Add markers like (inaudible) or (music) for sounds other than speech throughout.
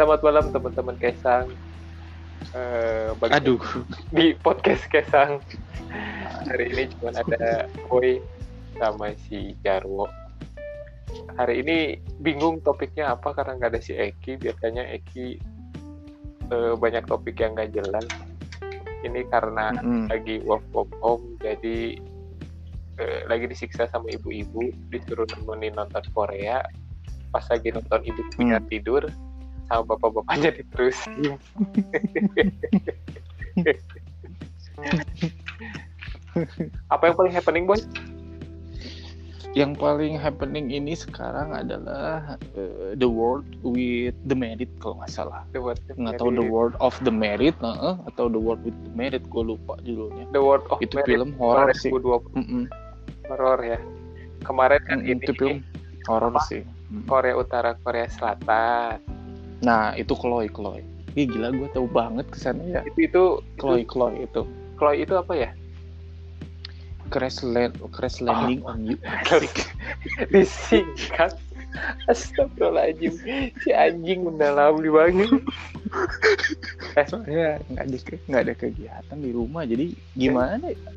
Selamat malam teman-teman Kesang. Bagi- Aduh, di podcast Kesang. Hari ini cuma ada Boy sama si Jarwo. Hari ini bingung topiknya apa karena nggak ada si Eki. Biasanya Eki eh, banyak topik yang nggak jelas. Ini karena Mm-mm. lagi work from home jadi eh, lagi disiksa sama ibu-ibu disuruh nemenin nonton Korea pas lagi nonton ibu-ibunya Hmm. tidur sama bapak-bapaknya diterusin apa yang paling happening boy yang paling happening ini sekarang adalah uh, the world with the merit kalau nggak salah. the world Nggak tahu the world of the merit, nah, eh, atau the world with the merit, gue lupa judulnya. the world of Itu Merit film horor sih. 2020 Mm-mm. horor ya kemarin kan Mm, ini Itu film horor sih. Mm. Korea Utara Korea Selatan Nah itu Chloe Chloe. Ih gila gue tahu banget ke sana ya. itu itu Chloe Chloe itu Chloe itu apa ya crash land crash landing on you. (laughs) disingkat Astagfirullahaladzim si anjing mendalami banget Soalnya nggak ada nggak ada kegiatan di rumah jadi gimana ya?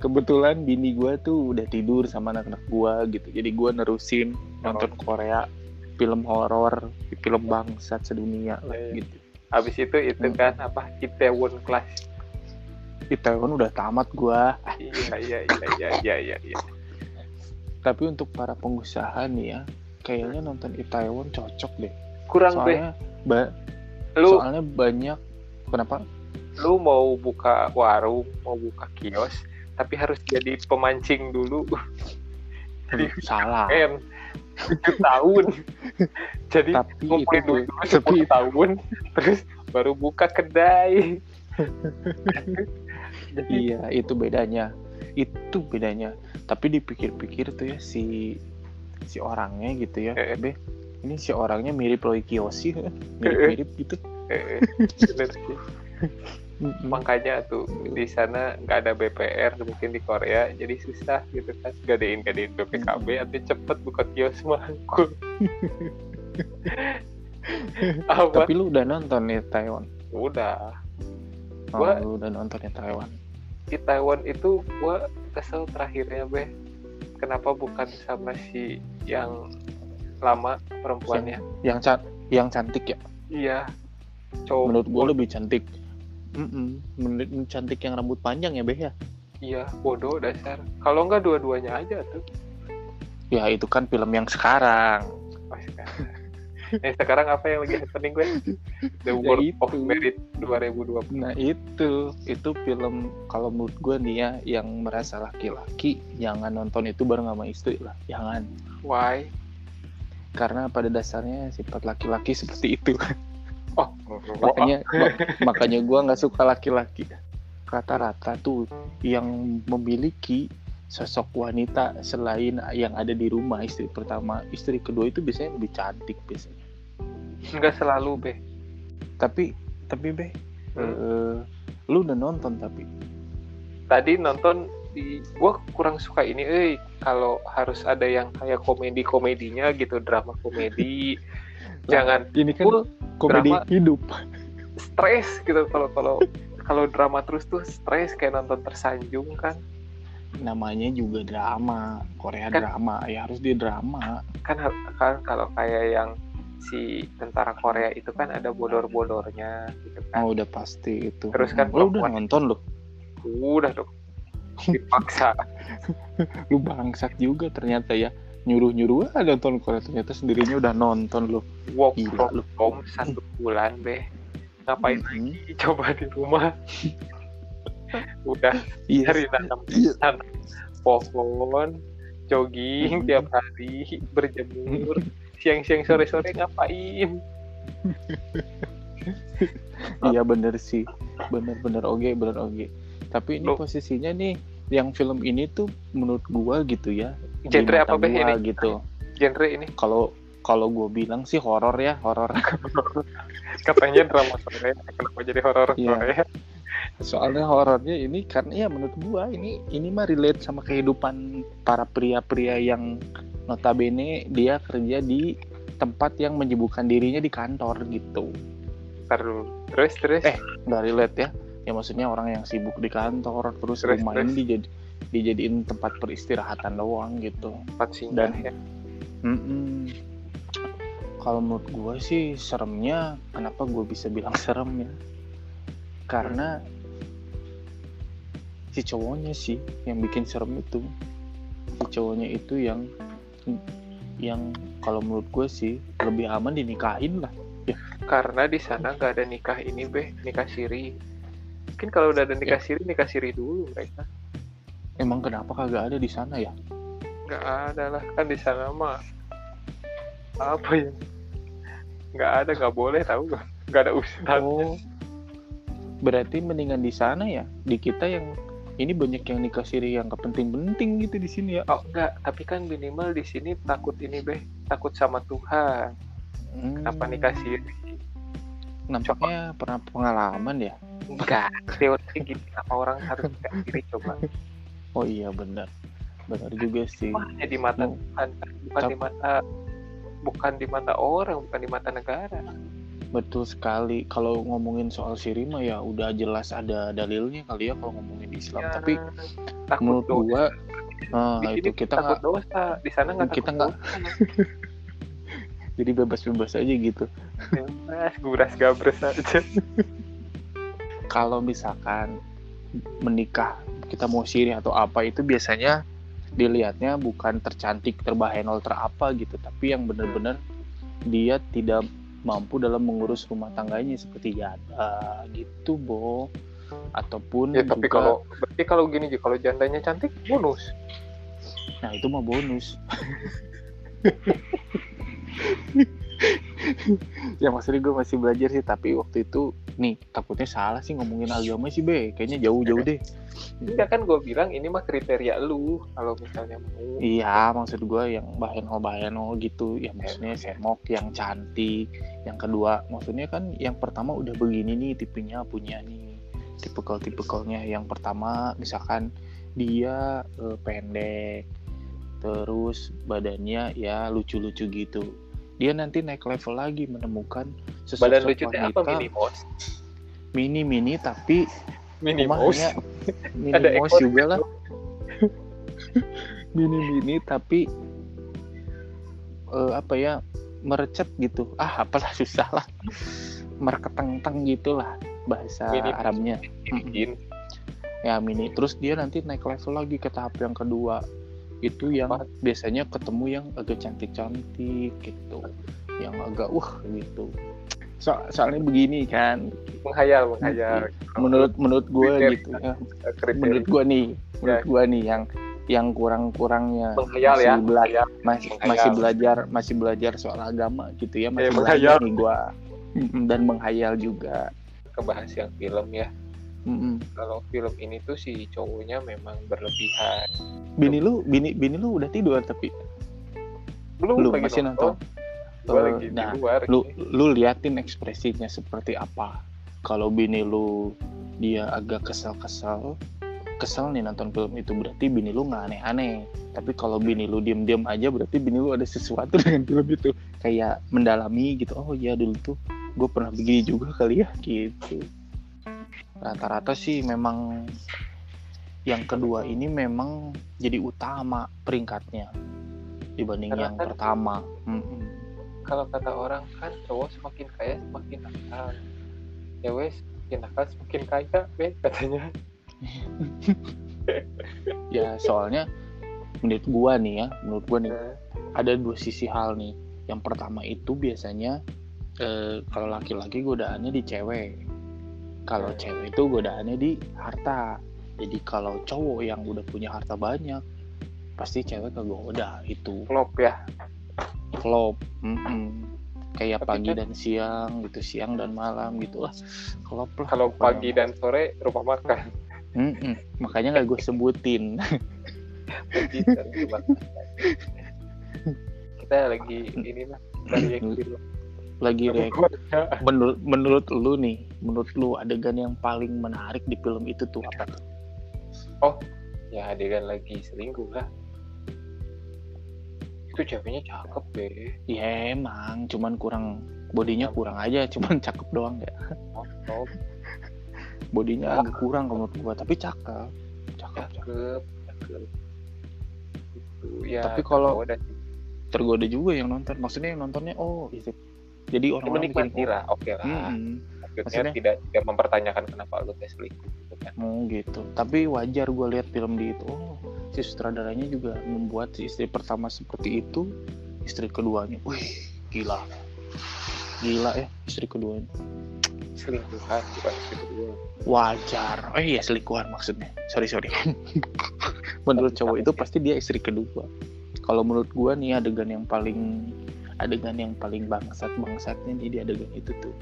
Kebetulan bini gue tuh udah tidur sama anak-anak gue gitu. Jadi gue nerusin nonton Korea film horor, film bangsat sedunia lah Iya. gitu. habis itu itu Hmm. kan apa Itaewon Class Di Taiwan udah tamat gue. iya iya iya iya iya iya iya Tapi untuk para pengusaha nih ya, kayaknya nonton Itaewon cocok deh. kurang deh Soalnya ba- lu soalnya banyak kenapa? lu mau buka warung mau buka kios tapi harus jadi pemancing dulu Jadi, Salah. Tujuh tahun jadi Tapi ngumpulin itu duit dulu 10 tahun terus baru buka kedai jadi Iya, itu bedanya. Itu bedanya. Tapi dipikir-pikir tuh ya si si orangnya gitu ya. Eh. Be, ini si orangnya mirip Roy Kiyoshi, mirip-mirip gitu. eh, bener sih. Makanya tuh di sana nggak ada BPR mungkin di Korea jadi susah gitu kan. Gadein gadein BPKB atau cepet buka kios mangkul (laughs) apa? Tapi lu udah nonton nih Taiwan. udah. Oh, Gua- lu udah nonton ya Taiwan. di Taiwan itu gua kesel terakhirnya be kenapa bukan sama si yang lama perempuannya? Yang ca- yang cantik ya. iya. Cowok Menurut gua lebih cantik. Mm-mm. Menurut cantik yang rambut panjang ya, Beh ya. iya bodoh dasar kalau nggak dua-duanya aja tuh Ya itu kan film yang sekarang. Oh, sekarang. Eh sekarang apa yang lagi happening gue? The Ya World of itu. Merit 2020. Nah itu itu film kalau menurut gue nih ya yang merasa laki-laki jangan nonton itu bareng sama istri lah jangan Why? karena pada dasarnya sifat laki-laki seperti itu Oh, makanya ma- makanya gue nggak suka laki-laki rata-rata tuh yang memiliki sosok wanita selain yang ada di rumah istri pertama istri kedua itu biasanya lebih cantik biasanya enggak selalu be. tapi tapi beh Hmm. eh, lu udah nonton tapi Tadi nonton di gua kurang suka ini, eh kalau harus ada yang kayak komedi komedinya gitu, drama komedi. (laughs) Jangan ini kan full komedi drama. hidup stres gitu kalau kalau kalau drama terus tuh stres kayak nonton tersanjung kan. namanya juga drama Korea Kan- drama ya harus di drama Kan kan kalau kayak yang si tentara Korea itu kan ada bodor-bodornya gitu kan. oh udah pasti itu Terus kan lu udah perempuan- nonton lo Udah dong. (laughs) Dipaksa. lu bangsat juga ternyata ya nyuruh nyuruh ah nonton Korea ternyata sendirinya udah nonton lo Work Gila from lu. home satu bulan be. Ngapain Mhm. lagi coba di rumah? (laughs) Udah iya cari nanam Iya. tanam pohon, jogging Mhm. tiap hari, berjemur, siang-siang sore-sore ngapain? (laughs) iya bener sih bener bener oke bener oke tapi ini Lu- posisinya nih yang film ini tuh menurut gua gitu ya Genre apa, Beh, gua ini? gitu Genre ini kalau kalau gue bilang sih horor ya horor (laughs) katanya drama Korea, kenapa jadi horor Iya. Korea? soalnya horornya ini karena ya menurut gua ini ini mah relate sama kehidupan para pria-pria yang notabene dia kerja di tempat yang menyibukkan dirinya di kantor gitu Terus terus terus. Eh. nggak relate ya ya maksudnya orang yang sibuk di kantor terus Terus, rumah terus. ini dijadi, dijadiin tempat peristirahatan doang gitu tempat singgah dan- ya. Kalau menurut gue sih seremnya, kenapa gue bisa bilang serem ya? Karena si cowoknya sih yang bikin serem itu. Si cowoknya itu yang yang kalau menurut gue sih lebih aman dinikahin lah. Karena di sana nggak ada nikah ini beh, nikah siri. Mungkin kalau udah ada nikah siri, nikah siri dulu mereka. Emang kenapa kagak ada di sana ya? Nggak ada lah kan di sana mah apa ya? Nggak ada, nggak boleh tahu nggak? Nggak ada ustaz. Oh, berarti mendingan di sana ya? Di kita yang ini banyak yang nikah siri yang kepenting-penting gitu di sini ya. Oh enggak, tapi kan minimal di sini takut ini beh, takut sama Tuhan. Hmm. Kenapa nikah siri? Nampaknya pernah pengalaman ya. Enggak, teorinya gini, kenapa orang harus nikah siri coba? Oh iya benar, benar juga sih. Hanya di mata Oh. Tuhan, bukan di mata bukan di mata orang, bukan di mata negara. Betul sekali. Kalau ngomongin soal siri mah ya udah jelas ada dalilnya kali ya kalau ngomongin Islam. Ya, Tapi takut menurut dosa. gua, nah di itu kita nggak dosa, di sana nggak kita nggak- (laughs) jadi bebas-bebas aja gitu. Bebas, guras gabres aja. (laughs) Kalau misalkan menikah kita mau siri atau apa itu biasanya dilihatnya bukan tercantik, terbahenol, terapa gitu, tapi yang benar-benar dia tidak mampu dalam mengurus rumah tangganya seperti janda gitu, Bo. Ataupun Ya tapi juga kalau berarti kalau gini kalau jandanya cantik bonus. Nah itu mah bonus. (laughs) ya maksudnya gue masih belajar sih tapi waktu itu nih takutnya salah sih ngomongin agama sih be. Kayaknya jauh-jauh deh. Enggak kan gue bilang ini mah kriteria lu kalau misalnya mau. iya maksud gue yang bahenol bahenol gitu. Ya maksudnya semok yang cantik yang kedua maksudnya kan yang pertama udah begini nih tipenya punya nih tipikal tipikalnya yang pertama misalkan dia eh, pendek terus badannya ya lucu-lucu gitu dia nanti naik level lagi menemukan sesosok Badan lucu teh apa mini mouse? mini mini tapi Mini mouse. mini Ada mouse juga gitu. lah (laughs) mini mini tapi eh, apa ya merecet gitu ah apalah susah lah merketeng-teng gitulah bahasa Mini. Arabnya Bikin. ya mini terus dia nanti naik level lagi ke tahap yang kedua itu yang Apa? biasanya ketemu yang agak cantik-cantik gitu. Yang agak wah gitu. So soalnya begini kan. Menghayal menghayal. Menurut menurut gue gitu. Ya kriteria. menurut gue nih menurut Ya. gue nih yang yang kurang-kurangnya. Menghayal ya. masih bela- menghayal. masih Menghayal. masih belajar masih belajar soal agama gitu ya. Masih Eh, belajar menghayal. nih gue dan menghayal juga. Kebahas yang film ya Mm-mm. kalau film ini tuh si cowoknya memang berlebihan bini lu bini bini lu udah tidur tapi belum, Belum, masih nonton. Gua Eh, lagi nah, di luar lu ini. lu liatin ekspresinya seperti apa kalau bini lu dia agak kesel-kesel kesel nih nonton film itu berarti bini lu nggak aneh-aneh tapi kalau bini lu diem-diem aja berarti bini lu ada sesuatu (laughs) dengan film itu kayak mendalami gitu oh iya dulu tuh gue pernah begini juga kali ya gitu rata-rata sih memang yang kedua ini memang jadi utama peringkatnya dibanding Karena yang kan- pertama. kalau kata orang kan cowok semakin kaya semakin nakal. Wes semakin nakal semakin kaya be katanya. (laughs) Ya soalnya menurut gua nih ya menurut gua nih Nah, ada dua sisi hal nih. Yang pertama itu biasanya eh, kalau laki-laki godaannya di cewek kalau cewek itu godaannya di harta. Jadi kalau cowok yang udah punya harta banyak pasti cewek kegoda itu. Klop ya? Klop mm-mm. kayak Tapi pagi kan- dan siang gitu siang dan malam gitu. Lah klop lah. Kalau pagi dan sore rumah makan. Mm-mm. makanya nggak gue sebutin. (laughs) Kita lagi ini lah dari lagi Pokoknya menurut menurut lu nih menurut lu adegan yang paling menarik di film itu tuh apa? Tuh ya adegan lagi selingkuh lah. Itu ceweknya cakep deh. Ya emang. Cuman kurang bodinya kurang aja cuman (laughs) cakep doang ya. Mantap bodinya agak kurang kalau menurut gua tapi cakep. Cakep, cakep. cakep itu ya Tapi kalau- tergoda juga yang nonton. Maksudnya yang nontonnya oh itu jadi orang-orang menikmati bikin lah oke lah. Mm-mm. Maksudnya tidak tidak mempertanyakan kenapa lu tes selingkuh gitu kan Oh gitu. Tapi wajar gue lihat film di itu. Oh, si sutradaranya juga membuat si istri pertama seperti itu, istri keduanya. Wih, gila. Gila ya istri keduanya. selingkuhan bukan selingkuh Wajar. Oh iya selingkuhan maksudnya. Sorry sorry. (laughs) menurut cowok itu pasti dia istri kedua. Kalau menurut gua nih adegan yang paling adegan yang paling bangsat bangsatnya di adegan itu tuh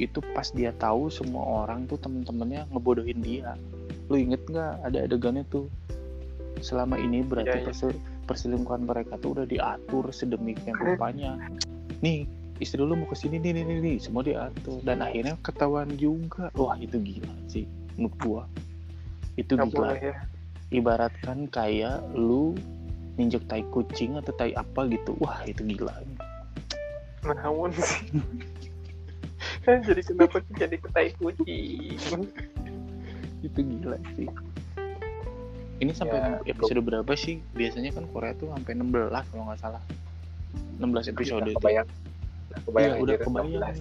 itu pas dia tahu semua orang tuh temen-temennya ngebodohin dia. Lu inget nggak ada adegannya tuh? Selama ini berarti Iya, iya. perse- perselingkuhan mereka tuh udah diatur sedemikian rupanya nih istri lu mau ke sini nih nih nih, nih semua diatur. Dan akhirnya ketahuan juga. Wah itu gila sih menurut gua. Itu nggak gila. boleh ya. Ibaratkan kayak lu ninjek tai kucing atau tai apa gitu. Wah itu gila. Namun sih (laughs) jadi kenapa sih jadi ketai kucing? Itu gila sih. Ini sampai Ya, episode berapa sih? Biasanya kan Korea tuh sampai 16 kalau nggak salah. 16 episode Udah itu. kebayang. Udah kebayang Iya, udah kebayang. 16.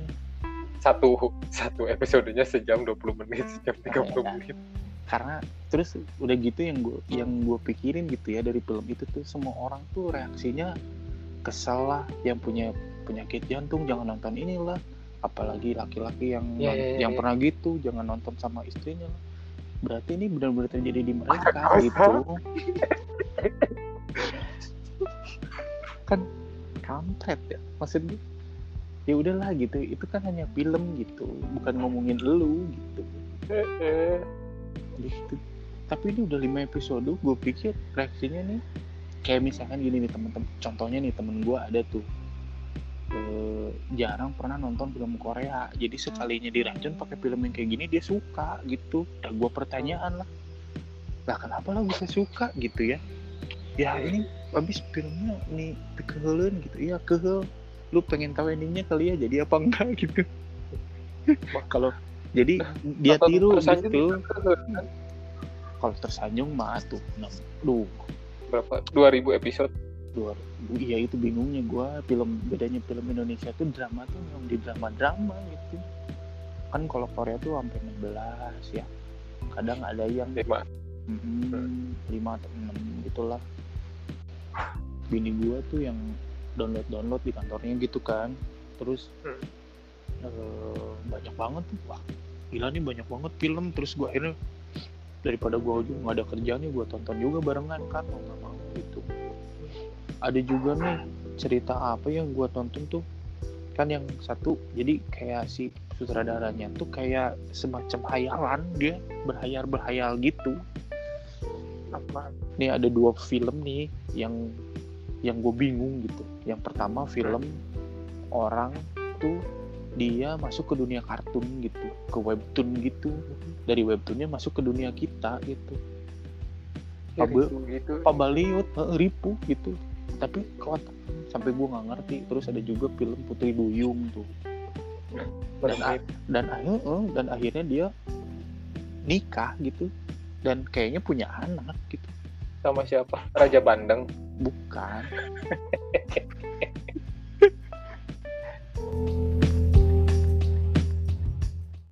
satu satu episodenya sejam 20 menit sejam 30 Iya. menit. Karena terus udah gitu yang gue yang gue pikirin gitu ya dari film itu tuh semua orang tuh reaksinya kesel lah yang punya penyakit jantung jangan nonton inilah apalagi laki-laki yang Iya, iya, iya, yang iya. pernah gitu jangan nonton sama istrinya lah. Berarti ini benar-benar terjadi di mereka gitu. (laughs) kan kampret ya maksudnya. Ya udahlah gitu itu kan hanya film gitu bukan ngomongin lu gitu. Gitu tapi ini udah lima episode gue pikir reaksinya nih kayak misalkan gini nih temen-temen contohnya nih temen gue ada tuh eh, jarang pernah nonton film Korea. Jadi sekalinya diracun pakai film yang kayak gini dia suka gitu. Dan gue pertanyaan lah lah kenapa lah bisa suka? gitu ya. Ya ini habis filmnya nih kehelen gitu. Iya kehel. Lu pengen tahu endingnya kali ya jadi apa enggak (laughs) gitu. Kalau jadi dia tiru gitu. itu kan? Kalau tersanjung mah tuh enam. Duh. Berapa? 2000 episode dua iya itu bingungnya gua film bedanya film Indonesia tuh drama tuh memang di drama drama gitu. Kan kalau Korea tuh sampai 16 ya. Kadang ada yang lima. Mm, lima atau enam gitulah. Bini gua tuh yang download download di kantornya gitu kan. Terus Hmm. eh, banyak banget tuh. Wah gila nih banyak banget film. Terus gua akhirnya daripada gua juga nggak ada kerjaan nih gua tonton juga barengan kan mau nggak mau gitu ada juga nih cerita apa yang gua tonton tuh? Kan yang satu jadi kayak si sutradaranya tuh kayak semacam hayalan dia berhayal berhayal gitu. Apa? Nih ada dua film nih yang yang gue bingung gitu. Yang pertama film orang tuh dia masuk ke dunia kartun gitu ke webtoon gitu. Dari webtoonnya masuk ke dunia kita gitu. Ya, Apa? gitu, gitu. Pak Baliut eh, ripu gitu tapi kok sampai gue nggak ngerti. Terus ada juga film Putri Duyung tuh. Dan dan akhirnya eh, dan akhirnya dia nikah gitu. Dan kayaknya punya anak gitu. Sama siapa? Raja Bandeng. Bukan (laughs)